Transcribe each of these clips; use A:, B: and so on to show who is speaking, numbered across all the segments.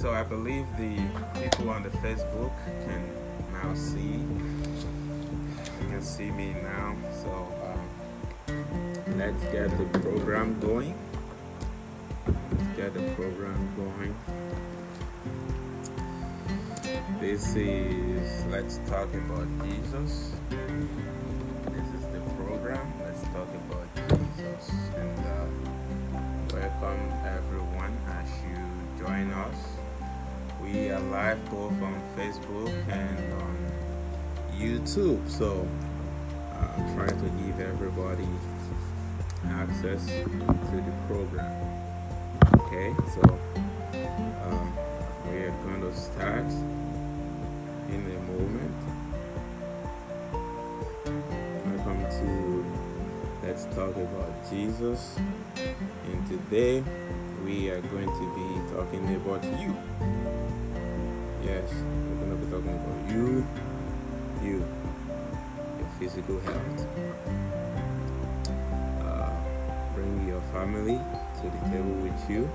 A: so I believe the people on the Facebook can now see. You can see me now. So um, let's get the program going. Let's get the program going. This is Let's Talk About Jesus. This is the program. Let's talk about Jesus. And uh, welcome everyone as you join us. We are live both on Facebook and on YouTube. So uh, try to give everybody access to the program. Okay, so um, we are going to start in a moment. Welcome to Let's Talk About Jesus. And today we are going to be talking about you. Yes, we're going to be talking about you, you, your physical health. Uh, bring your family to the table with you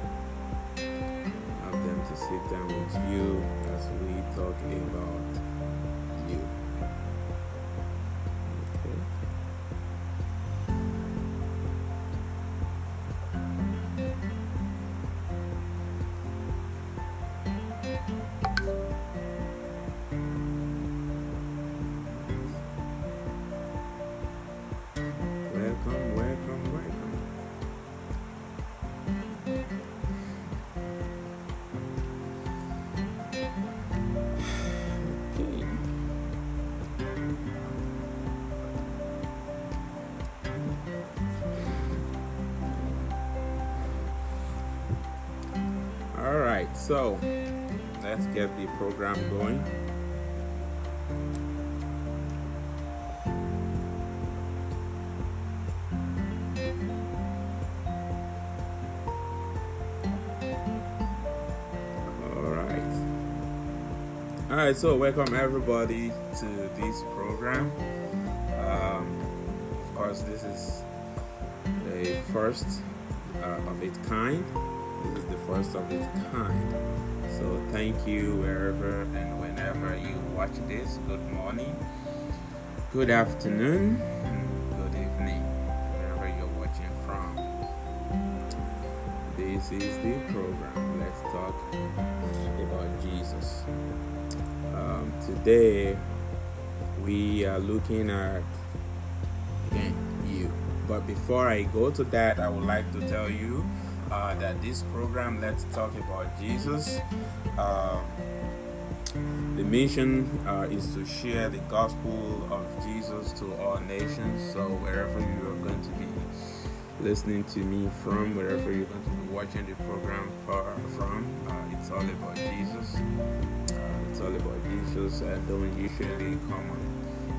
A: have them to sit down with you as we talk about so let's get the program going. All right. All right, so welcome everybody to this program. Um, of course, this is the first uh, of its kind. First of its kind. So, thank you wherever and whenever you watch this. Good morning, good afternoon, and good evening, wherever you're watching from. This is the program. Let's talk about Jesus. Um, today we are looking at again you. But before I go to that, I would like to tell you uh, that this program, Let's Talk About Jesus, um, the mission uh, is to share the gospel of Jesus to all nations. So wherever you are going to be listening to me from, wherever you're going to be watching the program from, uh, it's all about Jesus. Uh, it's all about Jesus. I don't usually come on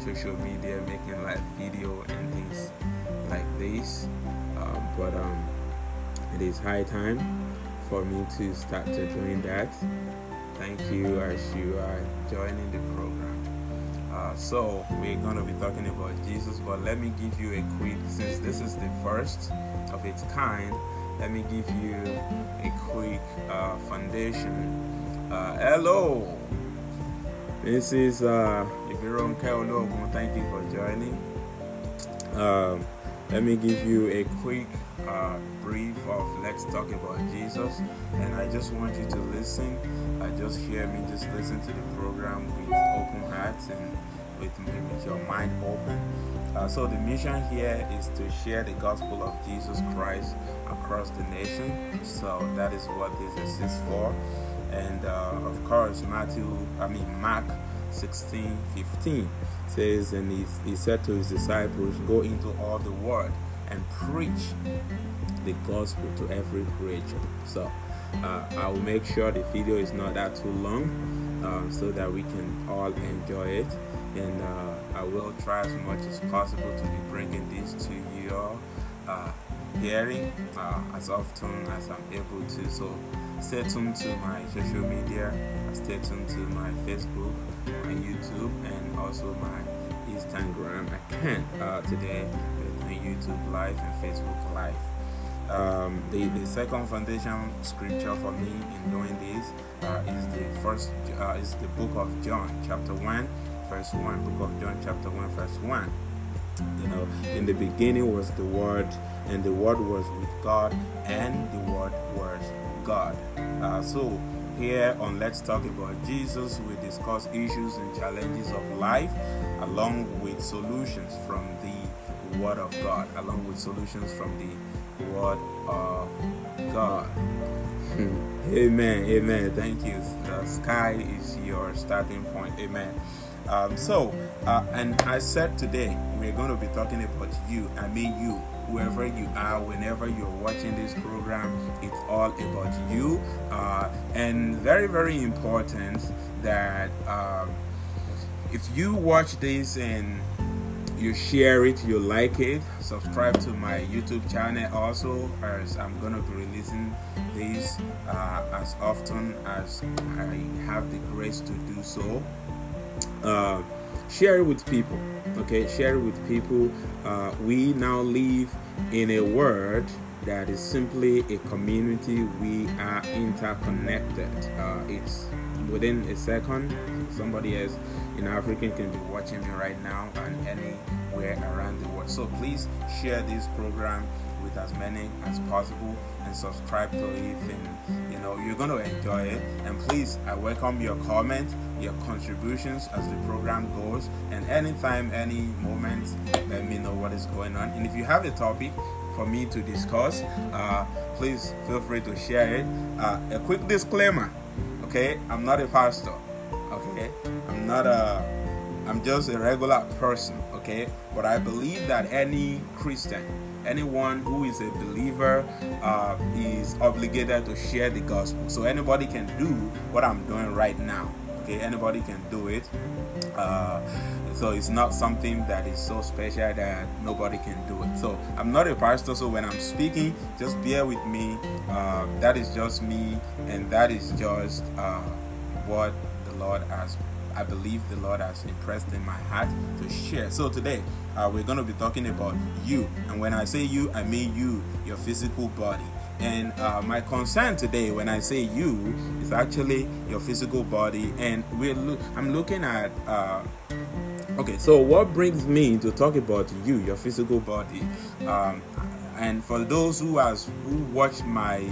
A: social media making live video and things like this, um, but um, it is high time for me to start to doing that. Thank you as you are joining the program. Uh, so we're gonna be talking about Jesus, but let me give you a quick since this is the first of its kind. Let me give you a quick uh, foundation. Uh, hello, this is uh, Ibiron Keologun. Thank you for joining. Um, let me give you a quick uh, brief of Let's Talk About Jesus, and I just want you to listen. Uh, just hear me, just listen to the program with open hearts and with, with your mind open. Uh, so, the mission here is to share the gospel of Jesus Christ across the nation. So, that is what this is for. And uh, of course, Matthew, I mean, Mark 16 15 says, And he, he said to his disciples, Go into all the world and preach the gospel to every creature. So uh, I will make sure the video is not that too long um, so that we can all enjoy it. And uh, I will try as much as possible to be bringing this to your uh, hearing uh, as often as I'm able to. So stay tuned to my social media, stay tuned to my Facebook, my YouTube, and also my Instagram account uh, today YouTube Live and Facebook Live. Um, the, the second foundation scripture for me in doing this uh, is the first uh, is the book of John, chapter one, verse one. Book of John, chapter one, verse one. You know, in the beginning was the Word, and the Word was with God, and the Word was God. Uh, so here on Let's Talk About Jesus, we discuss issues and challenges of life along with solutions from the Word of God, along with solutions from the Word of God. Hmm. Amen. Amen. Thank you. The sky is your starting point. Amen. Um, so, uh, and I said today we're going to be talking about you. I mean, you, whoever you are, whenever you're watching this program, it's all about you. Uh, and very, very important that um, if you watch this and you share it, you like it, subscribe to my YouTube channel also, as I'm gonna be releasing these uh, as often as I have the grace to do so. Uh, share it with people okay? Share it with people. Uh, we now live in a world that is simply a community. We are interconnected. Uh, it's within a second somebody else in africa can be watching me right now and anywhere around the world. So please share this program with as many as possible and subscribe to it and you know you're going to enjoy it. And please i welcome your comments your contributions as the program goes. And anytime any moment let me know what is going on. And if you have a topic for me to discuss uh, please feel free to share it. Uh, a quick disclaimer okay i'm not a pastor okay i'm not a i'm just a regular person okay but i believe that any christian anyone who is a believer uh, is obligated to share the gospel. So anybody can do what I'm doing right now. Okay, anybody can do it. Uh, so it's not something that is so special that nobody can do it. So I'm not a pastor, so when I'm speaking, just bear with me. Uh, that is just me, and that is just uh, what the Lord has I believe the Lord has impressed in my heart to share. So today, uh, we're going to be talking about you. And when I say you, I mean you, your physical body. And uh, my concern today, when I say you, is actually your physical body. And we're lo- I'm looking at. Uh, okay, so what brings me to talk about you, your physical body? Um, and for those who has who watched my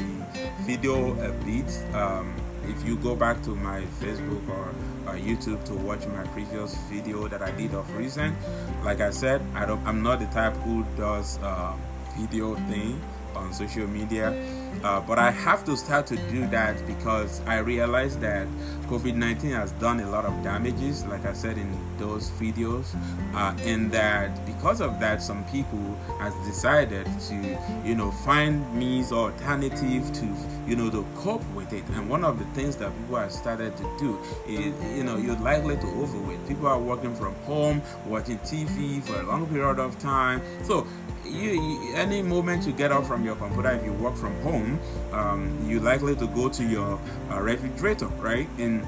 A: video a bit, um, if you go back to my Facebook or uh, YouTube to watch my previous video that I did of recent. Like I said, I don't. I'm not the type who does uh, video thing on social media. Uh, but I have to start to do that because I realize that COVID 19 has done a lot of damages, like I said in those videos, uh, and that because of that, some people has decided to, you know, find means or alternative to, you know, to cope with it. And one of the things that people have started to do is, you know, you're likely to overweight. People are working from home, watching TV for a long period of time. So you, any moment you get up from your computer if you work from home um, you're likely to go to your uh, refrigerator right? And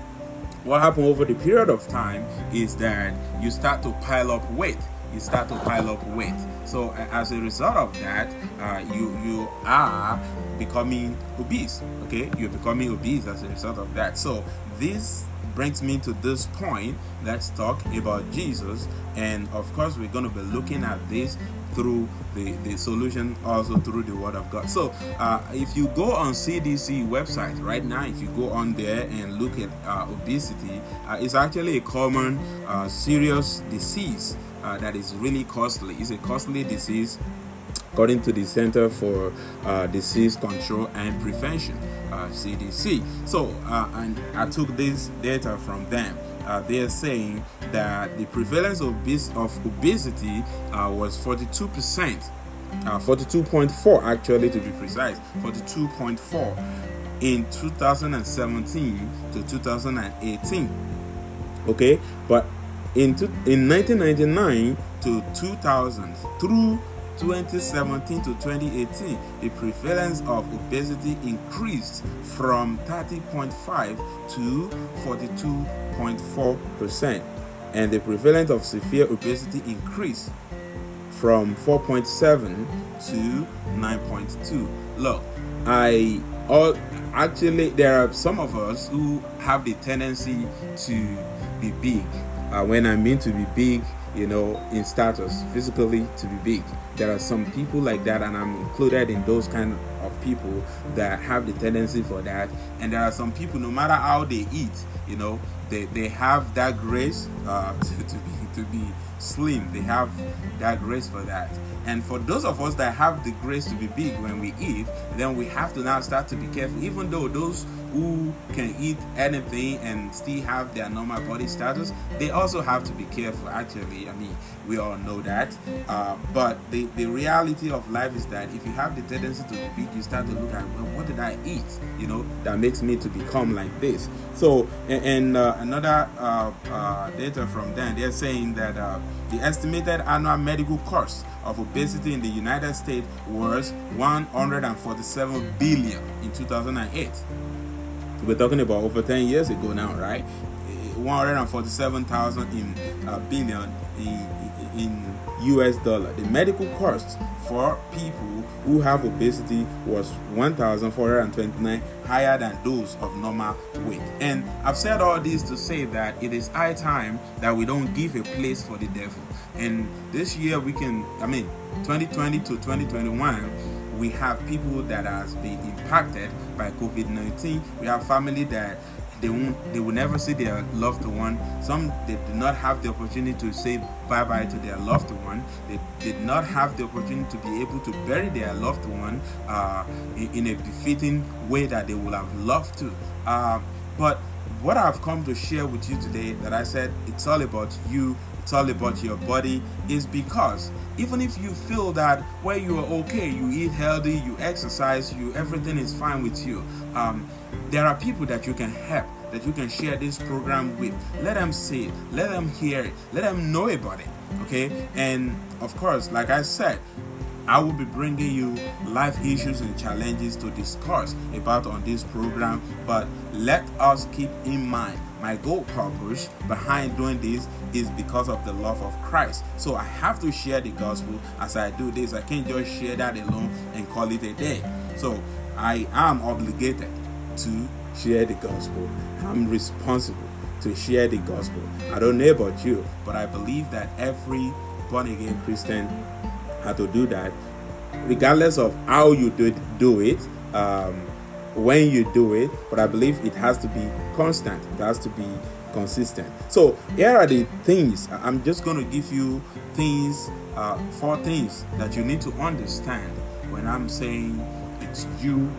A: what happens over the period of time is that you start to pile up weight you start to pile up weight. So as a result of that uh, you you are becoming obese okay? You're becoming obese as a result of that. So this brings me to this point. Let's talk about jesus. And of course we're going to be looking at this through the, the solution also through the word of god. So uh, if you go on cdc website right now if you go on there and look at uh, obesity uh, it's actually a common uh, serious disease uh, that is really costly. It's a costly disease according to the Center for uh, Disease Control and Prevention, uh, CDC. So, uh, and I took this data from them. Uh, they are saying that the prevalence of, obes- of obesity uh, was 42%, uh, 42.4 actually to be precise, 42.4 in 2017 to 2018. Okay, but in, to, in 1999 to 2000 through 2017 to 2018, the prevalence of obesity increased from 30.5 to 42.4%, and the prevalence of severe obesity increased from 4.7 to 9.2. Look, I all actually there are some of us who have the tendency to be big. Uh, when I mean to be big, you know, in status, physically to be big. There are some people like that, and I'm included in those kind of people that have the tendency for that. And there are some people, no matter how they eat, you know, they, they have that grace uh, to, to be to be slim. They have that grace for that. And for those of us that have the grace to be big when we eat, then we have to now start to be careful. Even though those who can eat anything and still have their normal body status, they also have to be careful. Actually, I mean, we all know that. Uh, but the, the reality of life is that if you have the tendency to be big, you start to look at, well, what did I eat? You know, that makes me to become like this. So, and, and uh, another uh, uh data from them, they're saying that uh, the estimated annual medical cost of obesity in the United States was 147 billion in 2008. We're talking about over 10 years ago now, right? 147,000 in uh, billion in, in US dollar. The medical costs for people who have obesity was 1,429 higher than those of normal weight. And I've said all this to say that it is high time that we don't give a place for the devil. And this year we can, I mean, 2020 to 2021, we have people that has been impacted by COVID-19. We have family that they won't they will never see their loved one. Some they did not have the opportunity to say bye-bye to their loved one. They did not have the opportunity to be able to bury their loved one uh, in, in, a befitting way that they would have loved to. Uh, but what I've come to share with you today that I said it's all about you it's all about your body is because even if you feel that where you are okay you eat healthy you exercise you everything is fine with you um, there are people that you can help that you can share this program with let them see it let them hear it let them know about it okay and of course like i said I will be bringing you life issues and challenges to discuss about on this program, but let us keep in mind my goal purpose behind doing this is because of the love of Christ. So I have to share the gospel as I do this. I can't just share that alone and call it a day. So I am obligated to share the gospel. I'm responsible to share the gospel. I don't know about you, but I believe that every born again Christian had to do that, regardless of how you do, do it. Um, when you do it, but I believe it has to be constant, it has to be consistent. So, here are the things I'm just going to give you things, uh, four things that you need to understand when I'm saying it's you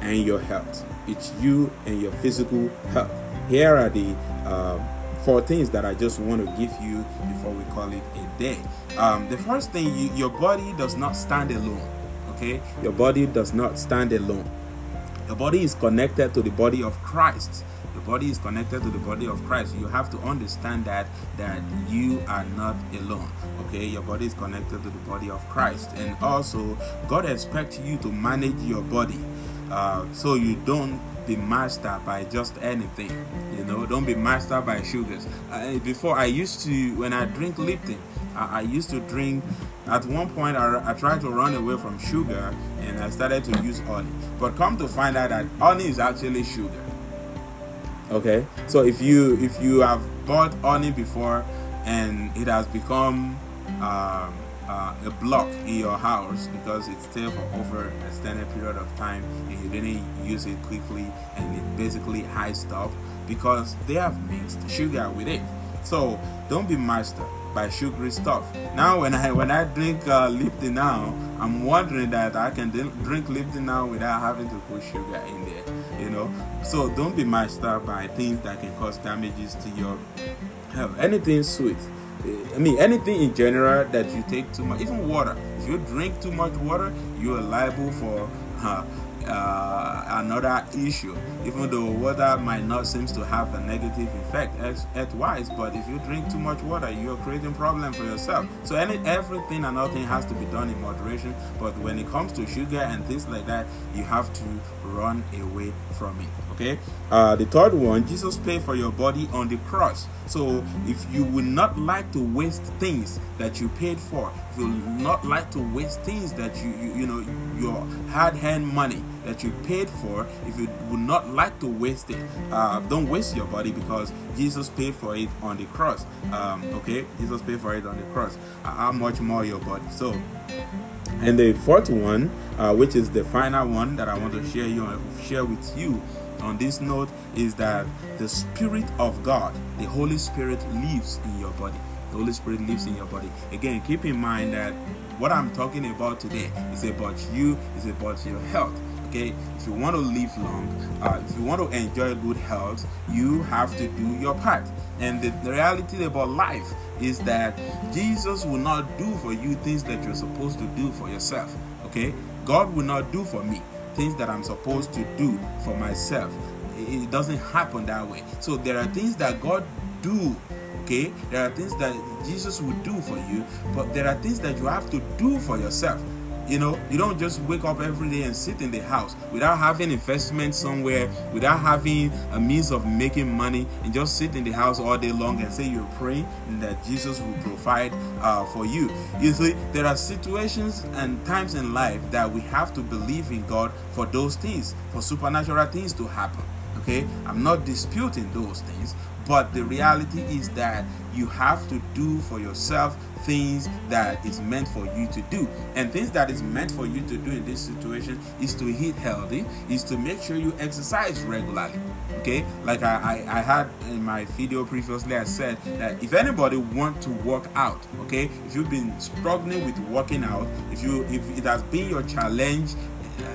A: and your health, it's you and your physical health. Here are the uh, four things that I just want to give you before we call it a day. Um, the first thing, you, your body does not stand alone. Okay, your body does not stand alone. The body is connected to the body of Christ. The body is connected to the body of Christ. You have to understand that that you are not alone. Okay, your body is connected to the body of Christ, and also God expects you to manage your body, uh, so you don't be mastered by just anything. You know, don't be mastered by sugars. Uh, before I used to, when I drink Lipton, I, I used to drink. At one point, I, I tried to run away from sugar, and I started to use honey. But come to find out that honey is actually sugar. Okay, so if you if you have bought honey before and it has become um, uh, a block in your house because it's there for over a extended period of time and you didn't use it quickly and it basically high stop because they have mixed sugar with it. So don't be mastered by sugary stuff. Now when I when I drink uh, Lipton now, I'm wondering that I can drink Lipton now without having to put sugar in there. You know, so don't be mastered by things that can cause damages to your health. Anything sweet I mean, anything in general that you take too much, even water. If you drink too much water, you are liable for uh, uh, another issue. Even though water might not seems to have a negative effect at wise, but if you drink too much water, you're creating problem for yourself. So any everything and nothing has to be done in moderation. But when it comes to sugar and things like that, you have to run away from it. Okay. Uh, the third one, Jesus paid for your body on the cross. So if you would not like to waste things that you paid for, if you would not like to waste things that you you, you know your hard-earned money that you paid for, if you would not like to waste it, uh, don't waste your body because Jesus paid for it on the cross. Um, okay, Jesus paid for it on the cross. Uh, how much more your body? So. And the fourth one, uh, which is the final one that I want to share you share with you, on this note is that the Spirit of God, the Holy Spirit, lives in your body. The Holy Spirit lives in your body. Again, keep in mind that what I'm talking about today is about you, is about your health. Okay, if you want to live long, uh, if you want to enjoy good health, you have to do your part. And the, the reality about life is that Jesus will not do for you things that you're supposed to do for yourself. Okay, God will not do for me things that I'm supposed to do for myself. It doesn't happen that way. So there are things that God do okay there are things that jesus will do for you but there are things that you have to do for yourself you know, you don't just wake up every day and sit in the house without having investment somewhere, without having a means of making money, and just sit in the house all day long and say you're praying and that Jesus will provide uh, for you. You see, there are situations and times in life that we have to believe in God for those things, for supernatural things to happen. Okay, I'm not disputing those things, but the reality is that you have to do for yourself things that is meant for you to do. And things that is meant for you to do in this situation is to eat healthy, is to make sure you exercise regularly. Okay, like I, I, I had in my video previously, I said that if anybody want to work out, okay, if you've been struggling with working out, if you if it has been your challenge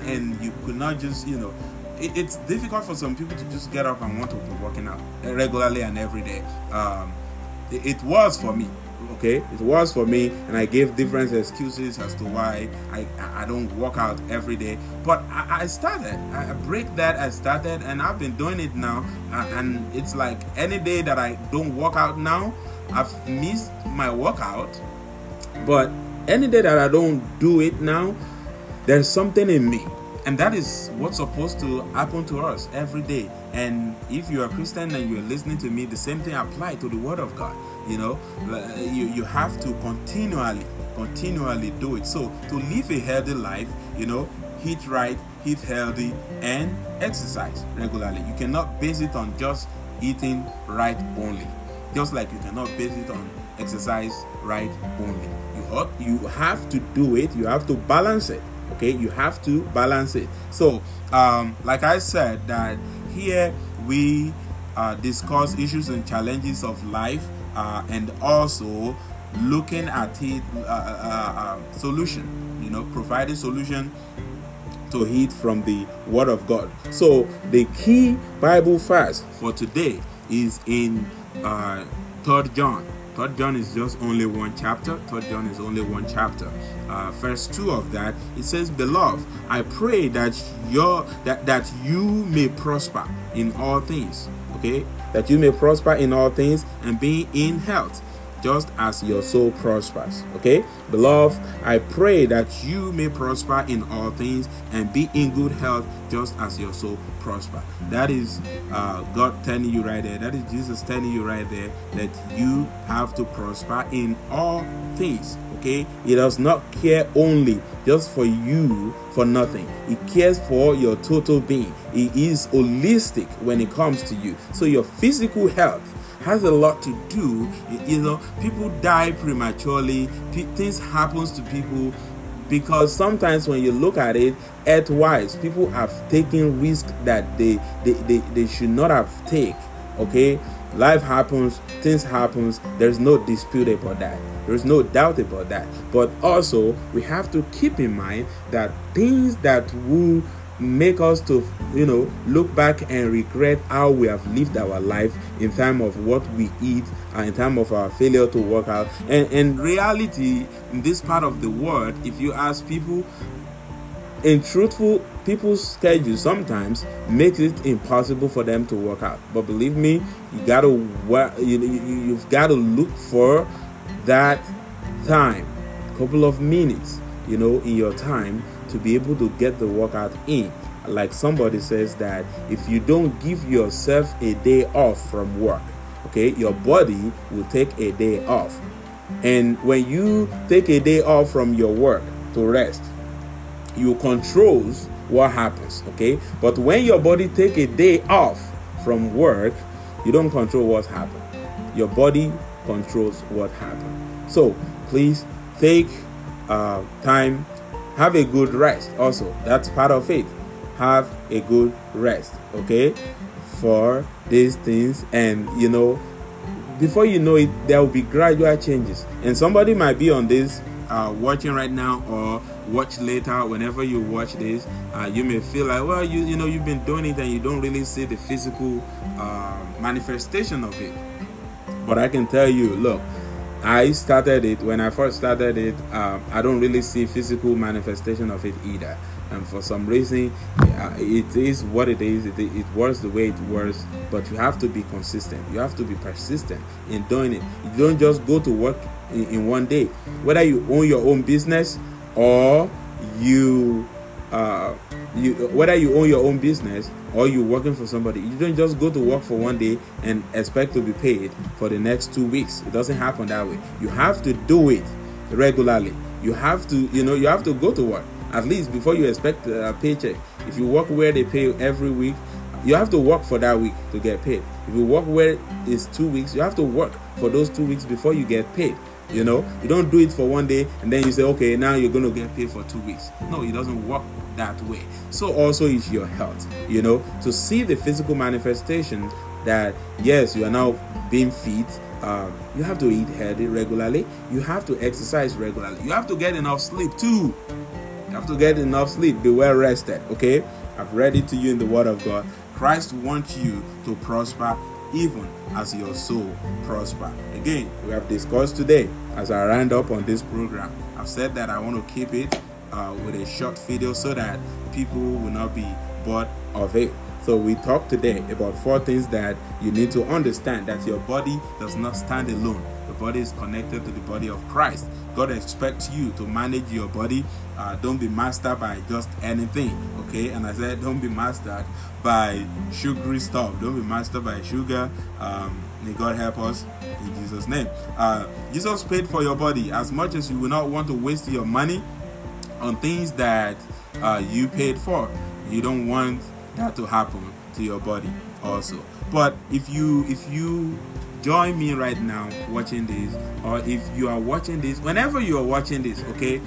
A: and you could not just you know it, it's difficult for some people to just get up and want to be working out regularly and every day. Um, it was for me okay? It was for me and i gave different excuses as to why i i don't work out every day. But i, I started. I break that i started and i've been doing it now. And it's like any day that i don't work out now i've missed my workout. But any day that i don't do it now there's something in me. And that is what's supposed to happen to us every day. And if you're a Christian and you're listening to me, the same thing apply to the Word of God. You know, you, you have to continually, continually do it. So to live a healthy life, you know, eat right, eat healthy, and exercise regularly. You cannot base it on just eating right only. Just like you cannot base it on exercise right only. You, you have to do it, you have to balance it okay you have to balance it so um, like i said that here we uh, discuss issues and challenges of life uh, and also looking at it uh, uh, uh solution you know providing solution to it from the word of god. So the key bible verse for today is in uh, third john. Third john is just only one chapter. Third john is only one chapter. Uh, verse 2 of that it says beloved i pray that your that that you may prosper in all things. Okay that you may prosper in all things and be in health just as your soul prospers. Okay, beloved, I pray that you may prosper in all things and be in good health, just as your soul prosper. That is uh, God telling you right there. That is Jesus telling you right there that you have to prosper in all things. Okay, He does not care only just for you for nothing. He cares for your total being. He is holistic when it comes to you. So your physical health has a lot to do. You know, people die prematurely. things happens to people because sometimes when you look at it earth-wise, people have taken risks that they, they, they, they should not have take. Okay, life happens, things happens. There's no dispute about that. There's no doubt about that. But also, we have to keep in mind that things that will make us to you know look back and regret how we have lived our life in time of what we eat and in time of our failure to work out and in reality in this part of the world if you ask people in truthful people's schedule sometimes makes it impossible for them to work out. But believe me, you gotta you, you've got to look for that time, couple of minutes, you know, in your time to be able to get the workout in. Like somebody says that if you don't give yourself a day off from work, okay, your body will take a day off. And when you take a day off from your work to rest, you controls what happens, okay? But when your body take a day off from work, you don't control what happened. Your body controls what happened. So please take uh, time, have a good rest. Also, that's part of it. Have a good rest, okay? For these things, and you know, before you know it, there will be gradual changes. And somebody might be on this uh, watching right now or watch later whenever you watch this uh, you may feel like well you you know you've been doing it and you don't really see the physical uh, manifestation of it. But i can tell you look i started it when i first started it um, i don't really see physical manifestation of it either. And for some reason uh, it is what it is it, it works the way it works but you have to be consistent. You have to be persistent in doing it. You don't just go to work in, in one day whether you own your own business or you uh, you whether you own your own business or you're working for somebody you don't just go to work for one day and expect to be paid for the next two weeks it doesn't happen that way you have to do it regularly you have to you know you have to go to work at least before you expect a paycheck. If you work where they pay you every week, you have to work for that week to get paid. If you work where it's two weeks, you have to work for those two weeks before you get paid. You know, you don't do it for one day and then you say, okay, now you're going to get paid for two weeks. No, it doesn't work that way. So also is your health. You know, to see the physical manifestation that yes, you are now being fit. Um, you have to eat healthy regularly. You have to exercise regularly. You have to get enough sleep too. You have to get enough sleep, be well rested, okay? I've read it to you in the Word of God. Christ wants you to prosper even as your soul prosper. Again, we have discussed today as I round up on this program. I've said that I want to keep it uh, with a short video so that people will not be bored of it. So we talked today about four things that you need to understand that your body does not stand alone body is connected to the body of Christ. God expects you to manage your body. Uh, don't be mastered by just anything, okay? And I said, don't be mastered by sugary stuff. Don't be mastered by sugar. Um, may God help us in Jesus' name. Uh, Jesus paid for your body as much as you will not want to waste your money on things that uh, you paid for. You don't want that to happen to your body also. But if you if you join me right now watching this or if you are watching this whenever you are watching this okay?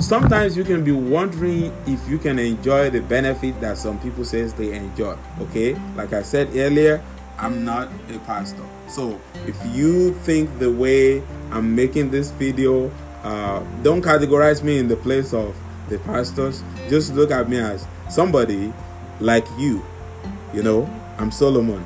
A: Sometimes you can be wondering if you can enjoy the benefit that some people says they enjoy okay? Like i said earlier i'm not a pastor. So if you think the way i'm making this video uh, don't categorize me in the place of the pastors. Just look at me as somebody like you you know? I'm solomon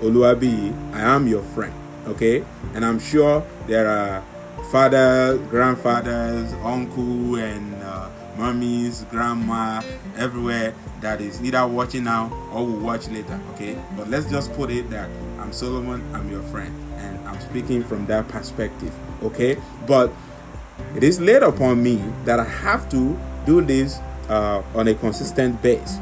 A: Oluwabi, I am your friend. Okay? And I'm sure there are fathers, grandfathers, uncle, and uh, mummies, grandma, everywhere that is either watching now or will watch later. Okay? But let's just put it that I'm Solomon, I'm your friend, and I'm speaking from that perspective. Okay? But it is laid upon me that I have to do this uh, on a consistent base,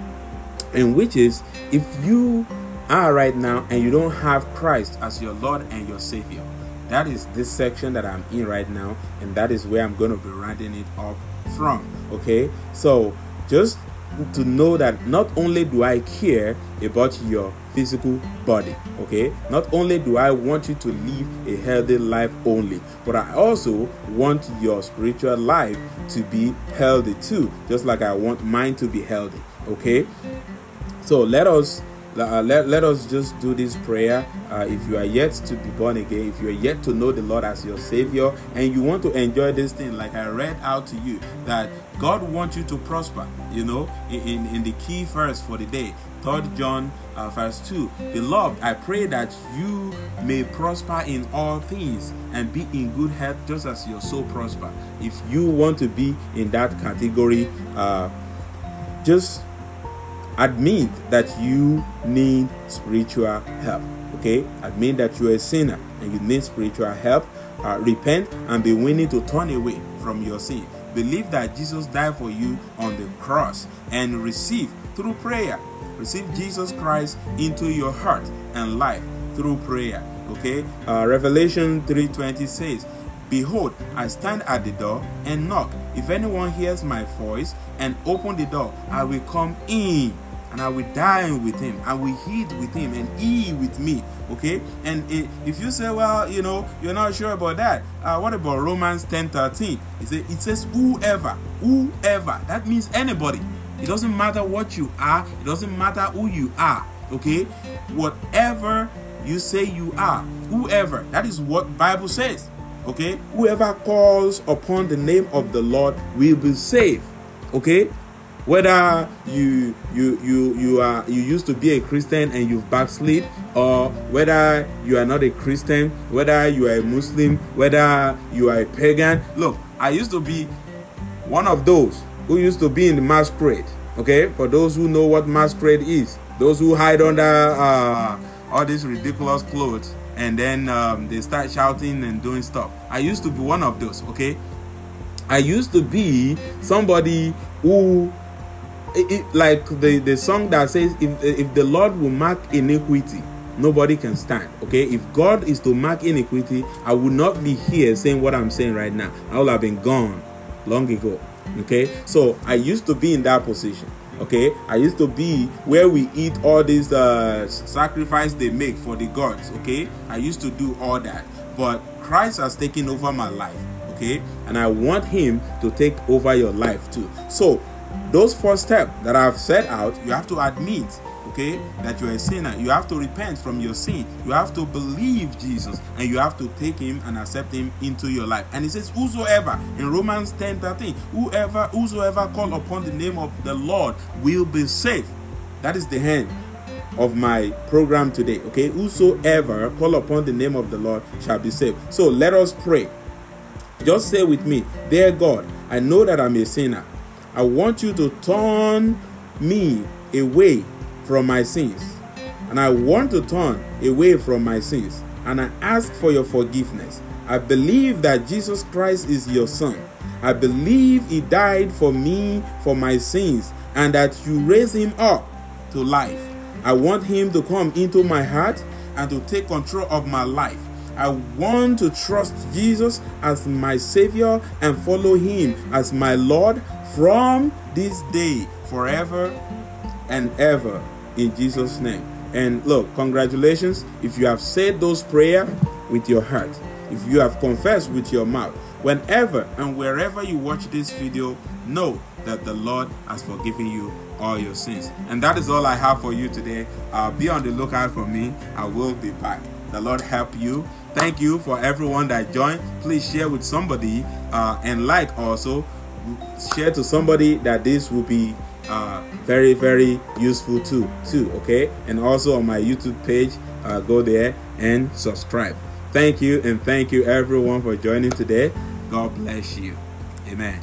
A: in which is if you are right now and you don't have Christ as your Lord and your Savior, that is this section that I'm in right now, and that is where I'm going to be rounding it up from. Okay, so just to know that not only do I care about your physical body, okay, not only do I want you to live a healthy life only, but I also want your spiritual life to be healthy too, just like I want mine to be healthy, okay. So let us uh, let, let us just do this prayer. Uh, if you are yet to be born again, if you are yet to know the Lord as your Savior, and you want to enjoy this thing, like I read out to you, that God wants you to prosper, you know, in, in the key verse for the day. 3 John uh, verse 2 Beloved, I pray that you may prosper in all things and be in good health just as your soul prosper. If you want to be in that category, uh, just admit that you need spiritual help. Okay, admit that you're a sinner and you need spiritual help. Uh, repent and be willing to turn away from your sin. Believe that Jesus died for you on the cross and receive through prayer. Receive Jesus Christ into your heart and life through prayer. Okay, uh, Revelation 3:20 says, Behold, I stand at the door and knock. If anyone hears my voice and open the door, I will come in and I will dine with him. I will eat with him and eat with me. Okay? And if you say, well, you know, you're not sure about that, uh, what about Romans 10 13? It, it says, whoever, whoever. That means anybody. It doesn't matter what you are, it doesn't matter who you are. Okay? Whatever you say you are, whoever, that is what Bible says. Okay? Whoever calls upon the name of the Lord will be saved. Okay? Whether you you you you are you used to be a christian and you've backslid or whether you are not a christian whether you are a muslim whether you are a pagan. Look i used to be one of those who used to be in the masquerade okay? For those who know what masquerade is those who hide under uh, all these ridiculous clothes and then um, they start shouting and doing stuff. I used to be one of those okay? I used to be somebody who it, like the, the song that says if, if the lord will mark iniquity nobody can stand okay? If god is to mark iniquity i will not be here saying what i'm saying right now. I will have been gone long ago okay? So i used to be in that position okay? I used to be where we eat all these uh sacrifice they make for the gods okay? I used to do all that. But christ has taken over my life okay? And i want him to take over your life too. So those four steps that I've set out, you have to admit, okay, that you're a sinner. You have to repent from your sin. You have to believe Jesus and you have to take him and accept him into your life. And it says, Whosoever in Romans 10 13, whoever, whosoever call upon the name of the Lord will be saved. That is the end of my program today. Okay, whosoever call upon the name of the Lord shall be saved. So let us pray. Just say with me, Dear God, I know that I'm a sinner. I want you to turn me away from my sins. And I want to turn away from my sins. And I ask for your forgiveness. I believe that Jesus Christ is your Son. I believe He died for me for my sins and that you raised Him up to life. I want Him to come into my heart and to take control of my life. I want to trust Jesus as my Savior and follow Him as my Lord from this day forever and ever in Jesus' name. And look, congratulations if you have said those prayers with your heart, if you have confessed with your mouth. Whenever and wherever you watch this video, know that the Lord has forgiven you all your sins. And that is all I have for you today. Uh, be on the lookout for me. I will be back. The Lord help you. Thank you for everyone that joined. Please share with somebody uh, and like also share to somebody that this will be uh, very very useful too too okay? And also on my youtube page uh, go there and subscribe. Thank you and thank you everyone for joining today. God bless you. Amen